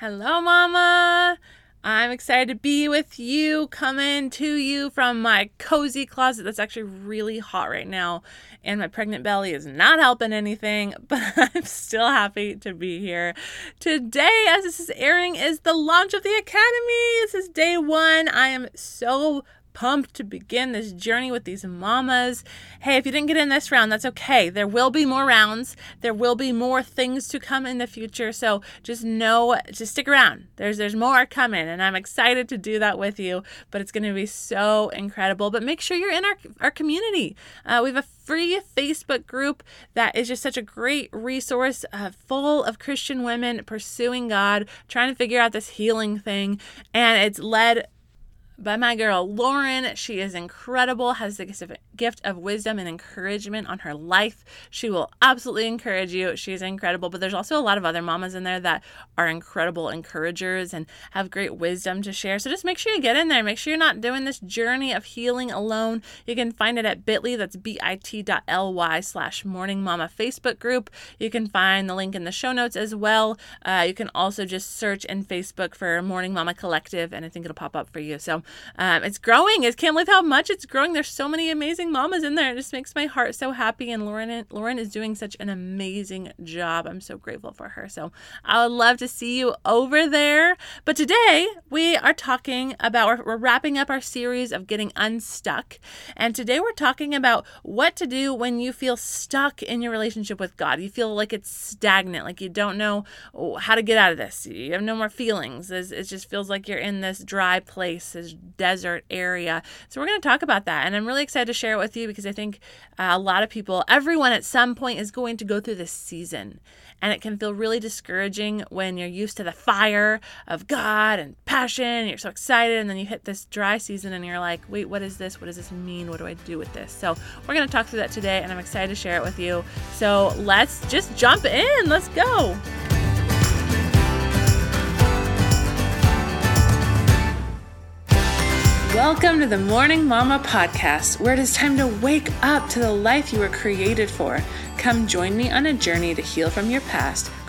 Hello, Mama. I'm excited to be with you, coming to you from my cozy closet that's actually really hot right now. And my pregnant belly is not helping anything, but I'm still happy to be here. Today, as this is airing, is the launch of the Academy. This is day one. I am so pumped to begin this journey with these mamas. Hey, if you didn't get in this round, that's okay. There will be more rounds. There will be more things to come in the future. So just know, just stick around. There's there's more coming, and I'm excited to do that with you. But it's going to be so incredible. But make sure you're in our our community. Uh, we have a free Facebook group that is just such a great resource, uh, full of Christian women pursuing God, trying to figure out this healing thing, and it's led by my girl Lauren. She is incredible, has the gift of wisdom and encouragement on her life. She will absolutely encourage you. She's incredible. But there's also a lot of other mamas in there that are incredible encouragers and have great wisdom to share. So just make sure you get in there. Make sure you're not doing this journey of healing alone. You can find it at bit.ly, that's bit.ly slash morning mama Facebook group. You can find the link in the show notes as well. Uh, you can also just search in Facebook for Morning Mama Collective, and I think it'll pop up for you. So um, it's growing. I can't believe how much it's growing. There's so many amazing mamas in there. It just makes my heart so happy. And Lauren, Lauren is doing such an amazing job. I'm so grateful for her. So I would love to see you over there. But today we are talking about, we're, wrapping up our series of getting unstuck. And today we're talking about what to do when you feel stuck in your relationship with God. You feel like it's stagnant, like you don't know how to get out of this. You have no more feelings. It just feels like you're in this dry place, this desert area. So we're going to talk about that. And I'm really excited to share it with you because I think uh, a lot of people, everyone at some point is going to go through this season. And it can feel really discouraging when you're used to the fire of God and passion. You're so excited. And then you hit this dry season and you're like, wait, what is this? What does this mean? What do I do with this? So we're going to talk through that today. And I'm excited to share it with you. So let's just jump in. Let's go. Welcome to the Morning Mama podcast, where it is time to wake up to the life you were created for. Come join me on a journey to heal from your past,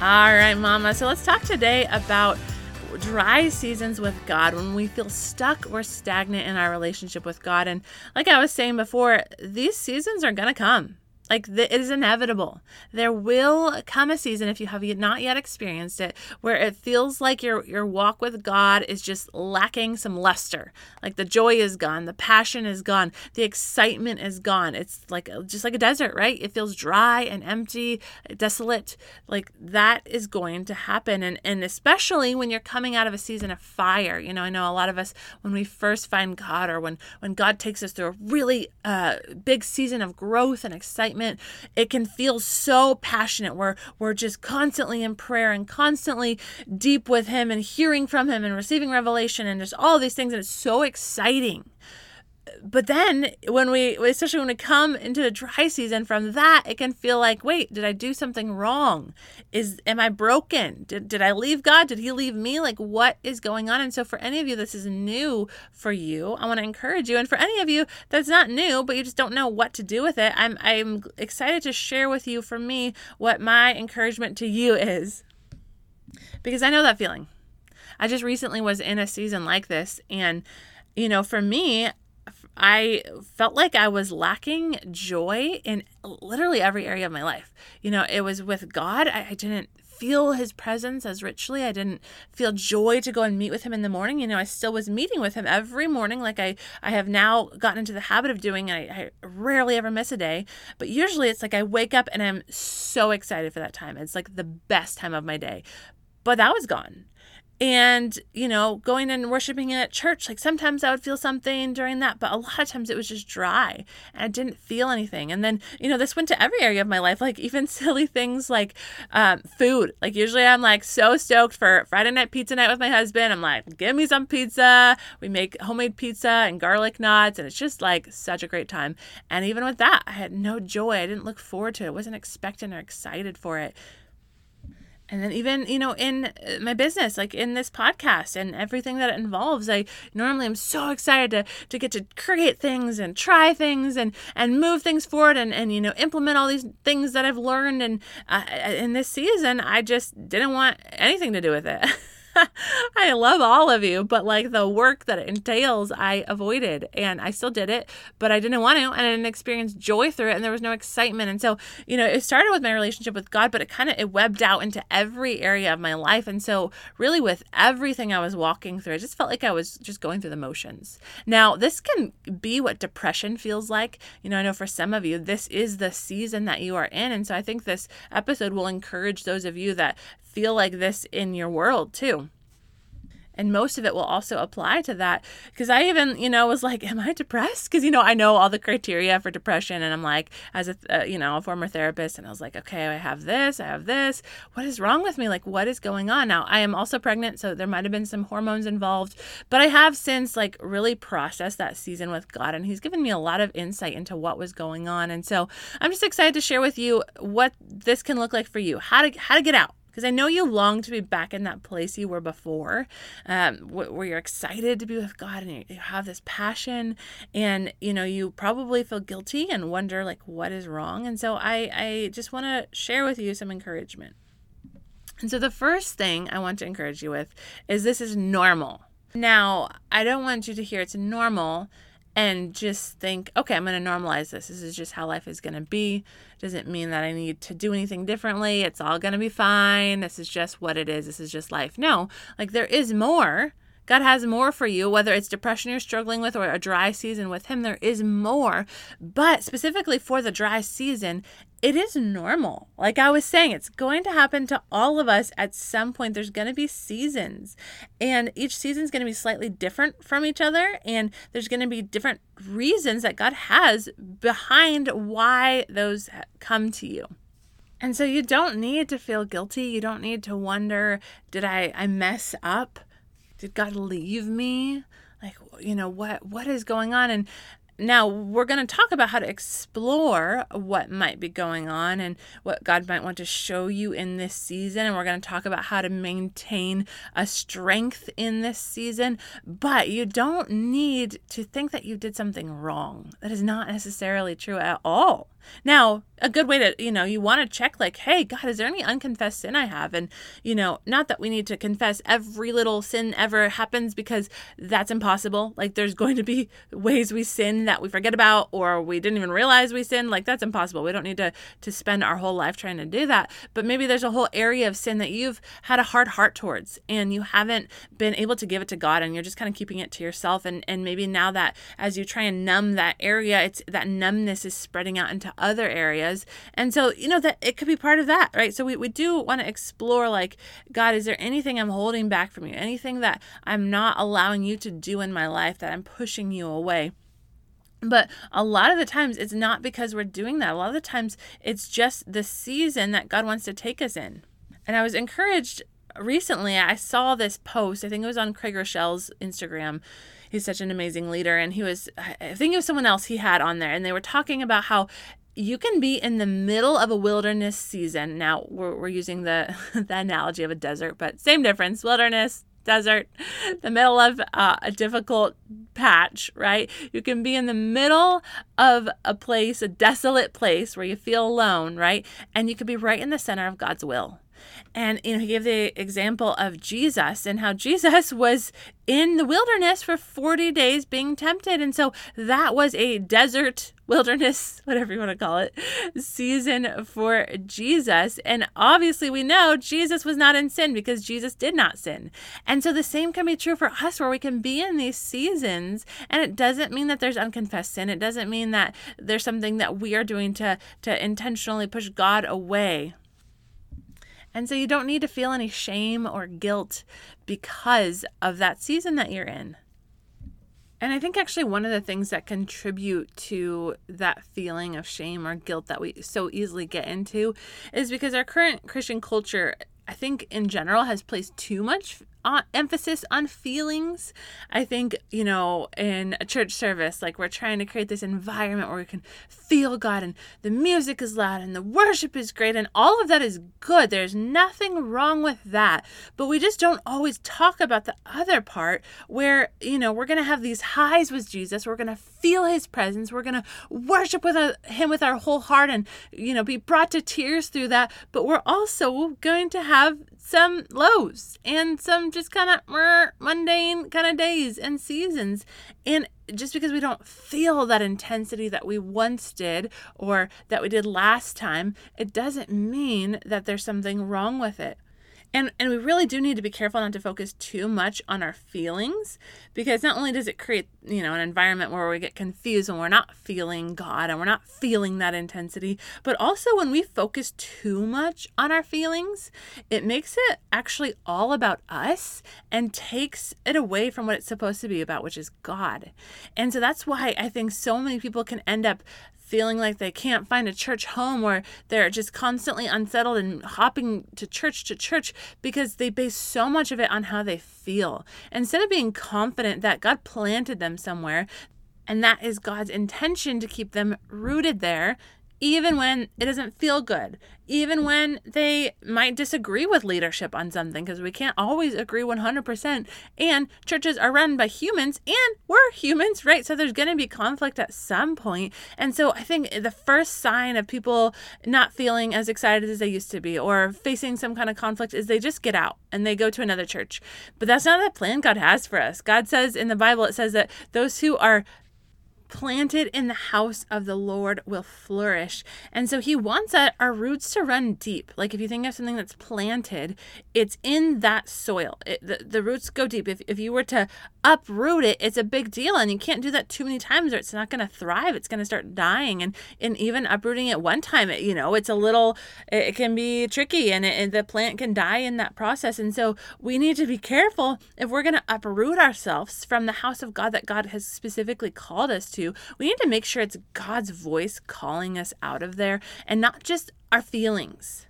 All right, Mama. So let's talk today about dry seasons with God, when we feel stuck or stagnant in our relationship with God. And like I was saying before, these seasons are going to come. Like it is inevitable. There will come a season if you have not yet experienced it where it feels like your your walk with God is just lacking some luster. Like the joy is gone, the passion is gone, the excitement is gone. It's like just like a desert, right? It feels dry and empty, desolate. Like that is going to happen and and especially when you're coming out of a season of fire. You know, I know a lot of us when we first find God or when when God takes us through a really uh, big season of growth and excitement excitement. It can feel so passionate. We're we're just constantly in prayer and constantly deep with him and hearing from him and receiving revelation and just all these things and it's so exciting but then when we especially when we come into the dry season from that it can feel like wait did i do something wrong? Is am i broken? Did, did i leave god? Did he leave me? Like what is going on? And so for any of you this is new for you. I want to encourage you. And for any of you that's not new but you just don't know what to do with it i'm i'm excited to share with you for me what my encouragement to you is. Because i know that feeling. I just recently was in a season like this and you know, for me, I felt like I was lacking joy in literally every area of my life. You know, it was with God, I, I didn't feel his presence as richly. I didn't feel joy to go and meet with him in the morning. You know, I still was meeting with him every morning, like I, I have now gotten into the habit of doing. I, I rarely ever miss a day, but usually it's like I wake up and I'm so excited for that time. It's like the best time of my day. But that was gone and you know going and worshiping at church like sometimes i would feel something during that but a lot of times it was just dry and i didn't feel anything. And then you know this went to every area of my life like even silly things like um, food. Like usually i'm like so stoked for friday night pizza night with my husband. I'm like give me some pizza. We make homemade pizza and garlic knots and it's just like such a great time. And even with that i had no joy. I didn't look forward to it. I wasn't expecting or excited for it and then even you know in uh, my business like in this podcast and everything that it involves i normally am so excited to to get to create things and try things and and move things forward and and you know implement all these things that i've learned and uh, in this season i just didn't want anything to do with it I love all of you, but like the work that it entails, I avoided and I still did it, but I didn't want to and I didn't experience joy through it and there was no excitement. And so, you know, it started with my relationship with God, but it kind of it webbed out into every area of my life. And so, really with everything I was walking through, I just felt like I was just going through the motions. Now, this can be what depression feels like. You know, I know for some of you, this is the season that you are in. And so I think this episode will encourage those of you that feel like this in your world too. And most of it will also apply to that. Because i even you know was like am i depressed? Because you know i know all the criteria for depression and i'm like as a uh, you know a former therapist and i was like okay i have this i have this. What is wrong with me? Like what is going on? Now i am also pregnant so there might have been some hormones involved but i have since like really processed that season with god and he's given me a lot of insight into what was going on. And so i'm just excited to share with you what this can look like for you. How to how to get out because I know you long to be back in that place you were before, um, where you're excited to be with God and you have this passion, and you know you probably feel guilty and wonder like what is wrong. And so I I just want to share with you some encouragement. And so the first thing I want to encourage you with is this is normal. Now I don't want you to hear it's normal and just think, okay, I'm going to normalize this. This is just how life is going to be. Doesn't mean that I need to do anything differently. It's all going to be fine. This is just what it is. This is just life. No, like there is more. God has more for you, whether it's depression you're struggling with or a dry season with Him, there is more. But specifically for the dry season, it is normal. Like I was saying, it's going to happen to all of us at some point. There's going to be seasons, and each season is going to be slightly different from each other. And there's going to be different reasons that God has behind why those come to you. And so you don't need to feel guilty. You don't need to wonder, did I, I mess up? Did God leave me? Like, you know, what what is going on? And now, we're going to talk about how to explore what might be going on and what God might want to show you in this season. And we're going to talk about how to maintain a strength in this season. But you don't need to think that you did something wrong. That is not necessarily true at all. Now, a good way to, you know, you want to check, like, hey, God, is there any unconfessed sin I have? And, you know, not that we need to confess every little sin ever happens because that's impossible. Like, there's going to be ways we sin that we forget about or we didn't even realize we sinned. Like, that's impossible. We don't need to, to spend our whole life trying to do that. But maybe there's a whole area of sin that you've had a hard heart towards and you haven't been able to give it to God and you're just kind of keeping it to yourself. And, and maybe now that as you try and numb that area, it's that numbness is spreading out into other areas. And so, you know, that it could be part of that, right? So we, we do want to explore like, God, is there anything I'm holding back from you? Anything that I'm not allowing you to do in my life that I'm pushing you away? But a lot of the times it's not because we're doing that. A lot of the times it's just the season that God wants to take us in. And I was encouraged recently, I saw this post, I think it was on Craig Groeschel's Instagram he's such an amazing leader and he was i think it was someone else he had on there and they were talking about how you can be in the middle of a wilderness season. Now we're, we're using the, the analogy of a desert, but same difference wilderness, desert, the middle of uh, a difficult patch, right? You can be in the middle of a place, a desolate place where you feel alone, right? And you could be right in the center of God's will. And you know, he gave the example of Jesus and how Jesus was in the wilderness for 40 days being tempted. And so that was a desert wilderness, whatever you want to call it, season for Jesus. And obviously, we know Jesus was not in sin because Jesus did not sin. And so the same can be true for us, where we can be in these seasons, and it doesn't mean that there's unconfessed sin. It doesn't mean that there's something that we are doing to to intentionally push God away And so you don't need to feel any shame or guilt because of that season that you're in. And I think actually one of the things that contribute to that feeling of shame or guilt that we so easily get into is because our current Christian culture I think in general has placed too much uh, emphasis on feelings. I think, you know, in a church service, like we're trying to create this environment where we can feel God and the music is loud and the worship is great and all of that is good. There's nothing wrong with that. But we just don't always talk about the other part where, you know, we're going to have these highs with Jesus. We're going to feel his presence. We're going to worship with a, him with our whole heart and, you know, be brought to tears through that. But we're also going to have some lows and some just kind of mundane kind of days and seasons. And just because we don't feel that intensity that we once did or that we did last time, it doesn't mean that there's something wrong with it. And and we really do need to be careful not to focus too much on our feelings because not only does it create, you know, an environment where we get confused when we're not feeling God and we're not feeling that intensity, but also when we focus too much on our feelings, it makes it actually all about us and takes it away from what it's supposed to be about, which is God. And so that's why I think so many people can end up feeling like they can't find a church home or they're just constantly unsettled and hopping to church to church because they base so much of it on how they feel. Instead of being confident that God planted them somewhere and that is God's intention to keep them rooted there, even when it doesn't feel good, even when they might disagree with leadership on something, because we can't always agree 100%. And churches are run by humans, and we're humans, right? So there's going to be conflict at some point. And so I think the first sign of people not feeling as excited as they used to be or facing some kind of conflict is they just get out and they go to another church. But that's not the plan God has for us. God says in the Bible, it says that those who are planted in the house of the Lord will flourish. And so he wants our roots to run deep. Like if you think of something that's planted, it's in that soil. It, the, the roots go deep. If, if you were to uproot it, it's a big deal. And you can't do that too many times or it's not going to thrive. It's going to start dying. And, and even uprooting it one time, it, you know, it's a little, it, it can be tricky and, it, and the plant can die in that process. And so we need to be careful if we're going to uproot ourselves from the house of God that God has specifically called us to we need to make sure it's God's voice calling us out of there and not just our feelings.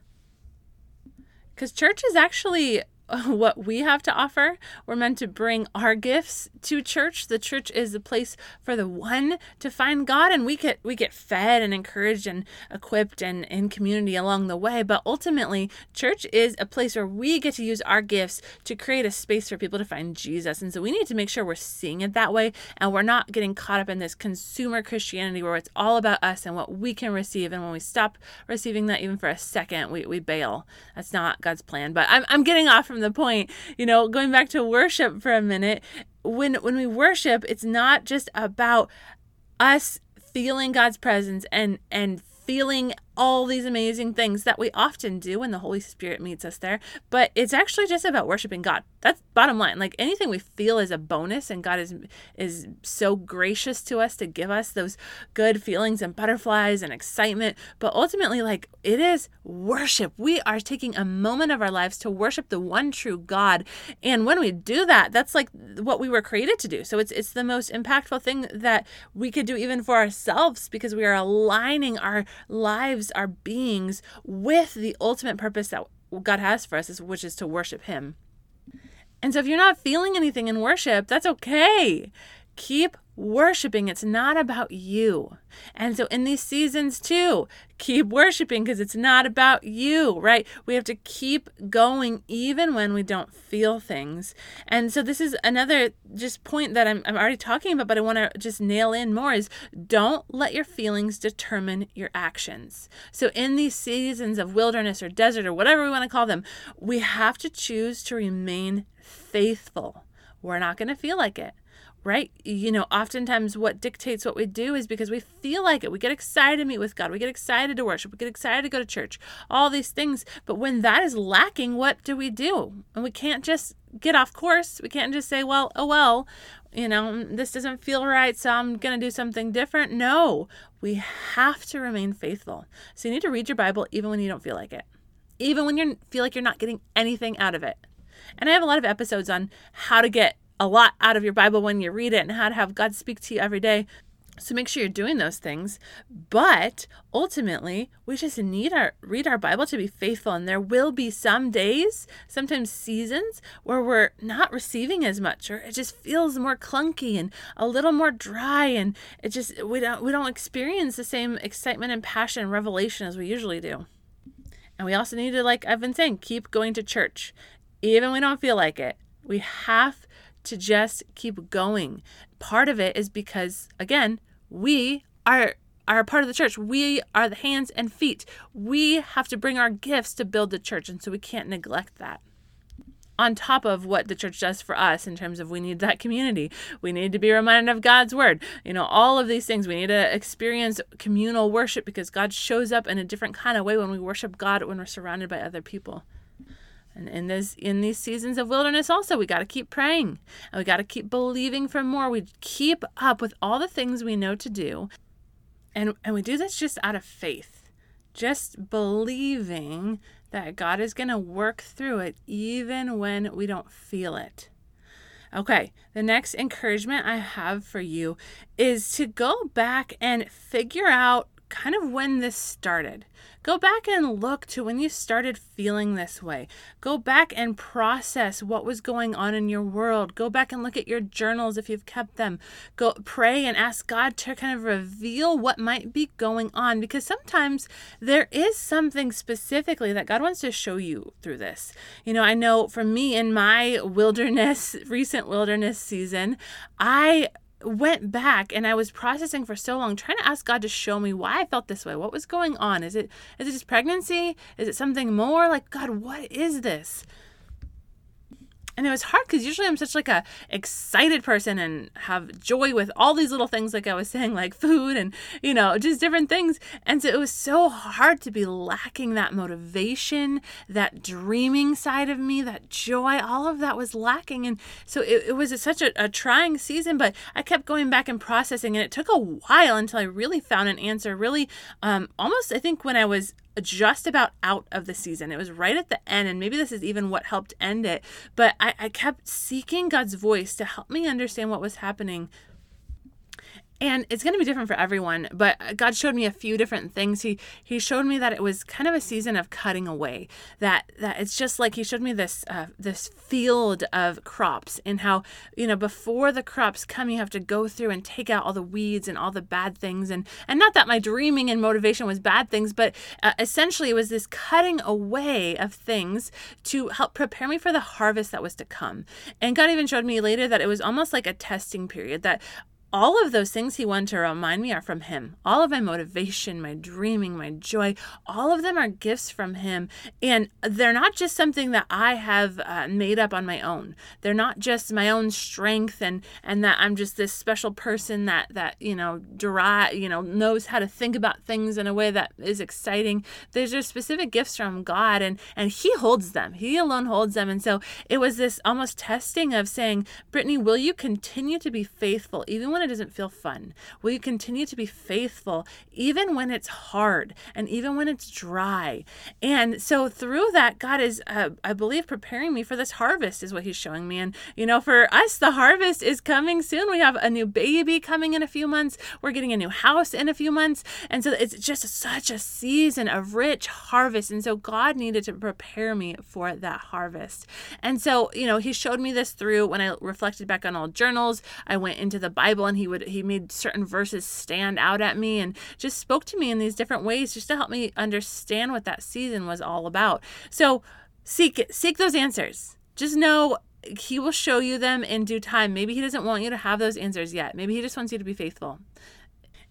Because church is actually what we have to offer. We're meant to bring our gifts to church. The church is a place for the one to find God and we get we get fed and encouraged and equipped and in community along the way. But ultimately, church is a place where we get to use our gifts to create a space for people to find Jesus. And so we need to make sure we're seeing it that way and we're not getting caught up in this consumer Christianity where it's all about us and what we can receive. And when we stop receiving that even for a second, we, we bail. That's not God's plan. But I'm, I'm getting off from the point. You know, going back to worship for a minute, when when we worship, it's not just about us feeling God's presence and and feeling all these amazing things that we often do when the Holy Spirit meets us there. But it's actually just about worshiping God. That's bottom line. Like anything we feel is a bonus, and God is is so gracious to us to give us those good feelings and butterflies and excitement. But ultimately, like it is worship. We are taking a moment of our lives to worship the one true God. And when we do that, that's like what we were created to do. So it's it's the most impactful thing that we could do even for ourselves because we are aligning our lives our beings with the ultimate purpose that God has for us, which is to worship Him. And so if you're not feeling anything in worship, that's okay. Keep worshiping. It's not about you. And so in these seasons too, keep worshiping because it's not about you, right? We have to keep going even when we don't feel things. And so this is another just point that I'm, I'm already talking about, but I want to just nail in more is don't let your feelings determine your actions. So in these seasons of wilderness or desert or whatever we want to call them, we have to choose to remain faithful. We're not going to feel like it right? You know, oftentimes what dictates what we do is because we feel like it. We get excited to meet with God. We get excited to worship. We get excited to go to church. All these things. But when that is lacking, what do we do? And we can't just get off course. We can't just say, well, oh well, you know, this doesn't feel right, so I'm going to do something different. No, we have to remain faithful. So you need to read your Bible even when you don't feel like it even when you feel like you're not getting anything out of it. And I have a lot of episodes on how to get a lot out of your Bible when you read it and how to have God speak to you every day. So make sure you're doing those things. But ultimately, we just need our read our Bible to be faithful. And there will be some days, sometimes seasons, where we're not receiving as much, or it just feels more clunky and a little more dry, and it just we don't we don't experience the same excitement and passion and revelation as we usually do. And we also need to, like I've been saying, keep going to church. Even we don't feel like it. We have to just keep going. Part of it is because, again, we are are a part of the church. We are the hands and feet. We have to bring our gifts to build the church, and so we can't neglect that. On top of what the church does for us in terms of we need that community, we need to be reminded of God's word. You know, all of these things. We need to experience communal worship because God shows up in a different kind of way when we worship God when we're surrounded by other people. And in this in these seasons of wilderness also we got to keep praying and we got to keep believing for more. We keep up with all the things we know to do. And and we do this just out of faith. Just believing that God is going to work through it even when we don't feel it. Okay, the next encouragement I have for you is to go back and figure out kind of when this started. Go back and look to when you started feeling this way. Go back and process what was going on in your world. Go back and look at your journals if you've kept them. Go pray and ask God to kind of reveal what might be going on because sometimes there is something specifically that God wants to show you through this. You know, I know for me in my wilderness, recent wilderness season, I went back and I was processing for so long, trying to ask God to show me why I felt this way. What was going on? Is it is it just pregnancy? Is it something more? Like, God, what is this? And it was hard because usually i'm such like a excited person and have joy with all these little things like i was saying like food and you know just different things. And so it was so hard to be lacking that motivation that dreaming side of me that joy all of that was lacking. And so it, it was a, such a, a trying season but i kept going back and processing. And it took a while until i really found an answer. Really um, almost i think when i was just about out of the season. It was right at the end, and maybe this is even what helped end it. But I, I kept seeking God's voice to help me understand what was happening and it's going to be different for everyone but god showed me a few different things. He he showed me that it was kind of a season of cutting away that that it's just like he showed me this uh, this field of crops and how you know before the crops come you have to go through and take out all the weeds and all the bad things. And and not that my dreaming and motivation was bad things but uh, essentially it was this cutting away of things to help prepare me for the harvest that was to come. And god even showed me later that it was almost like a testing period that all of those things he wanted to remind me are from him. All of my motivation, my dreaming, my joy, all of them are gifts from him. And they're not just something that I have uh, made up on my own. They're not just my own strength and and that I'm just this special person that that, you know, derive, you know, knows how to think about things in a way that is exciting. There's just specific gifts from God and and he holds them. He alone holds them. And so it was this almost testing of saying, Brittany, will you continue to be faithful even when when it doesn't feel fun? Will you continue to be faithful even when it's hard and even when it's dry? And so through that, God is, uh, I believe, preparing me for this harvest, is what He's showing me. And, you know, for us, the harvest is coming soon. We have a new baby coming in a few months. We're getting a new house in a few months. And so it's just such a season of rich harvest. And so God needed to prepare me for that harvest. And so, you know, He showed me this through when I reflected back on old journals. I went into the Bible and he would he made certain verses stand out at me and just spoke to me in these different ways just to help me understand what that season was all about. So seek seek those answers. Just know he will show you them in due time. Maybe he doesn't want you to have those answers yet. Maybe he just wants you to be faithful.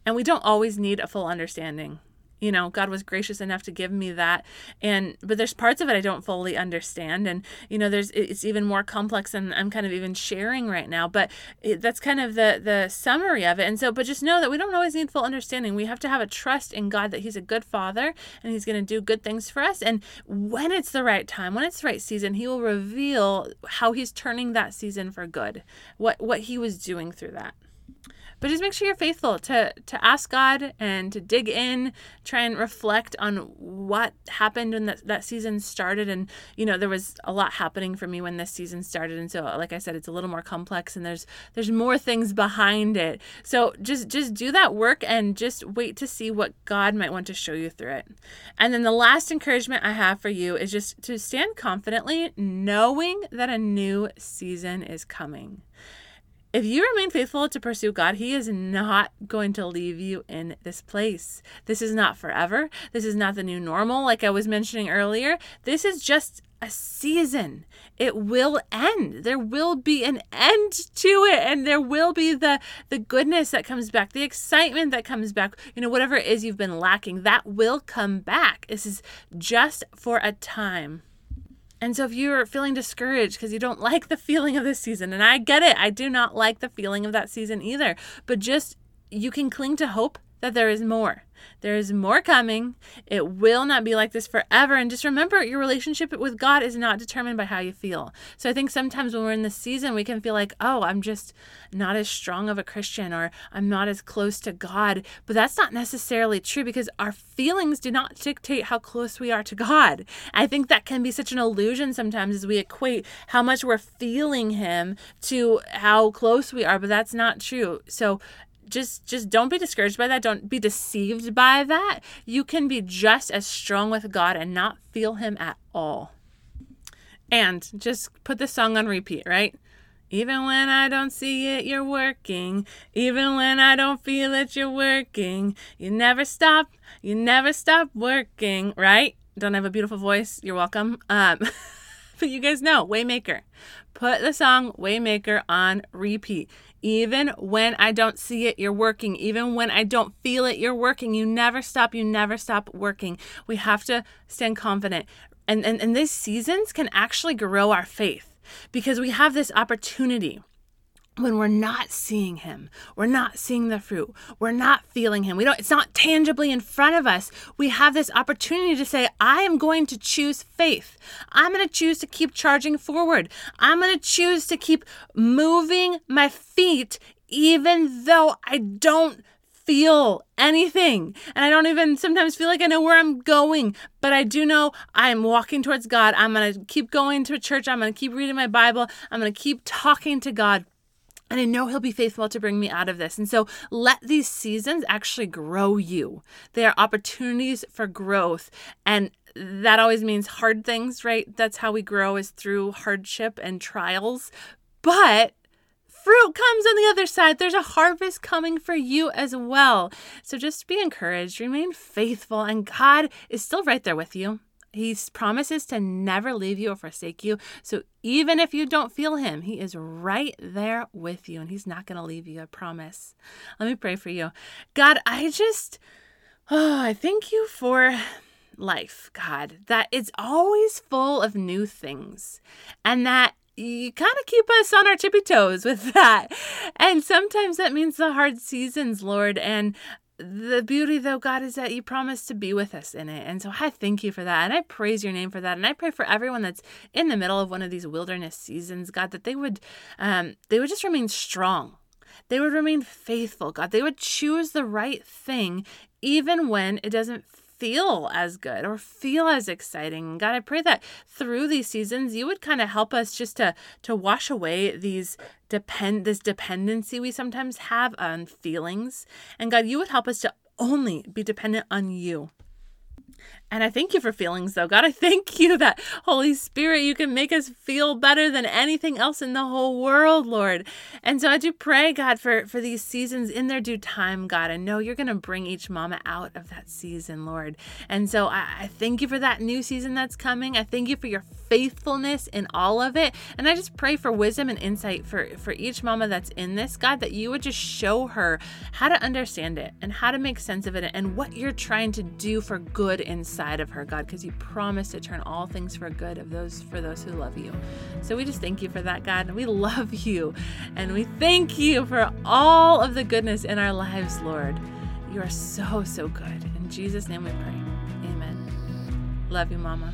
And we don't always need a full understanding you know god was gracious enough to give me that. And but there's parts of it i don't fully understand. And you know there's it's even more complex and i'm kind of even sharing right now. But it, that's kind of the the summary of it. And so but just know that we don't always need full understanding. We have to have a trust in god that he's a good father and he's going to do good things for us. And when it's the right time when it's the right season he will reveal how he's turning that season for good what what he was doing through that but just make sure you're faithful to to ask god and to dig in try and reflect on what happened when that, that season started. And you know there was a lot happening for me when this season started. And so like i said it's a little more complex and there's there's more things behind it. So just just do that work and just wait to see what god might want to show you through it. And then the last encouragement i have for you is just to stand confidently knowing that a new season is coming if you remain faithful to pursue God, He is not going to leave you in this place. This is not forever. This is not the new normal, like I was mentioning earlier. This is just a season. It will end. There will be an end to it and there will be the the goodness that comes back, the excitement that comes back. You know, whatever it is you've been lacking, that will come back. This is just for a time. And so if you're feeling discouraged because you don't like the feeling of this season, and I get it, I do not like the feeling of that season either, but just you can cling to hope that there is more. There is more coming. It will not be like this forever. And just remember, your relationship with God is not determined by how you feel. So I think sometimes when we're in this season, we can feel like, oh, I'm just not as strong of a Christian or I'm not as close to God. But that's not necessarily true because our feelings do not dictate how close we are to God. I think that can be such an illusion sometimes as we equate how much we're feeling Him to how close we are, but that's not true. So just just don't be discouraged by that don't be deceived by that you can be just as strong with god and not feel him at all and just put the song on repeat right even when I don't see it, you're working. Even when I don't feel it, you're working. You never stop. You never stop working, right? Don't have a beautiful voice? You're welcome. Um, but you guys know, Waymaker. Put the song Waymaker on repeat. Even when I don't see it, you're working. Even when I don't feel it, you're working. You never stop. You never stop working. We have to stand confident. And, and, and these seasons can actually grow our faith because we have this opportunity when we're not seeing him we're not seeing the fruit we're not feeling him we don't it's not tangibly in front of us we have this opportunity to say i am going to choose faith i'm going to choose to keep charging forward i'm going to choose to keep moving my feet even though i don't feel anything. And I don't even sometimes feel like I know where I'm going, but I do know I'm walking towards God. I'm going to keep going to church. I'm going to keep reading my Bible. I'm going to keep talking to God. And I know He'll be faithful to bring me out of this. And so let these seasons actually grow you. They are opportunities for growth. And that always means hard things, right? That's how we grow is through hardship and trials. But fruit comes on the other side. There's a harvest coming for you as well. So just be encouraged, remain faithful, and God is still right there with you. He promises to never leave you or forsake you. So even if you don't feel him, he is right there with you and he's not going to leave you, I promise. Let me pray for you. God, I just, oh, I thank you for life, God, that it's always full of new things and that you kind of keep us on our tippy toes with that. And sometimes that means the hard seasons, Lord. And the beauty though god is that you promise to be with us in it. And so i thank you for that and i praise your name for that and i pray for everyone that's in the middle of one of these wilderness seasons god that they would um they would just remain strong. They would remain faithful god. They would choose the right thing even when it doesn't feel as good or feel as exciting. God, I pray that through these seasons you would kind of help us just to to wash away these depend this dependency we sometimes have on feelings. And God, you would help us to only be dependent on you. And I thank you for feelings, though. God, I thank you that Holy Spirit, you can make us feel better than anything else in the whole world, Lord. And so I do pray, God, for, for these seasons in their due time, God. I know you're going to bring each mama out of that season, Lord. And so I, I thank you for that new season that's coming. I thank you for your faithfulness in all of it. And I just pray for wisdom and insight for, for each mama that's in this, God, that you would just show her how to understand it and how to make sense of it and what you're trying to do for good inside inside of her, God, because you promised to turn all things for good of those for those who love you. So we just thank you for that, God. And we love you. And we thank you for all of the goodness in our lives, Lord. You are so, so good. In Jesus' name we pray. Amen. Love you, Mama.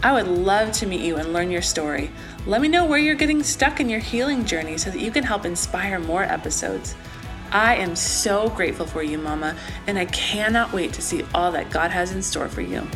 I would love to meet you and learn your story. Let me know where you're getting stuck in your healing journey so that you can help inspire more episodes. I am so grateful for you, Mama, and I cannot wait to see all that God has in store for you.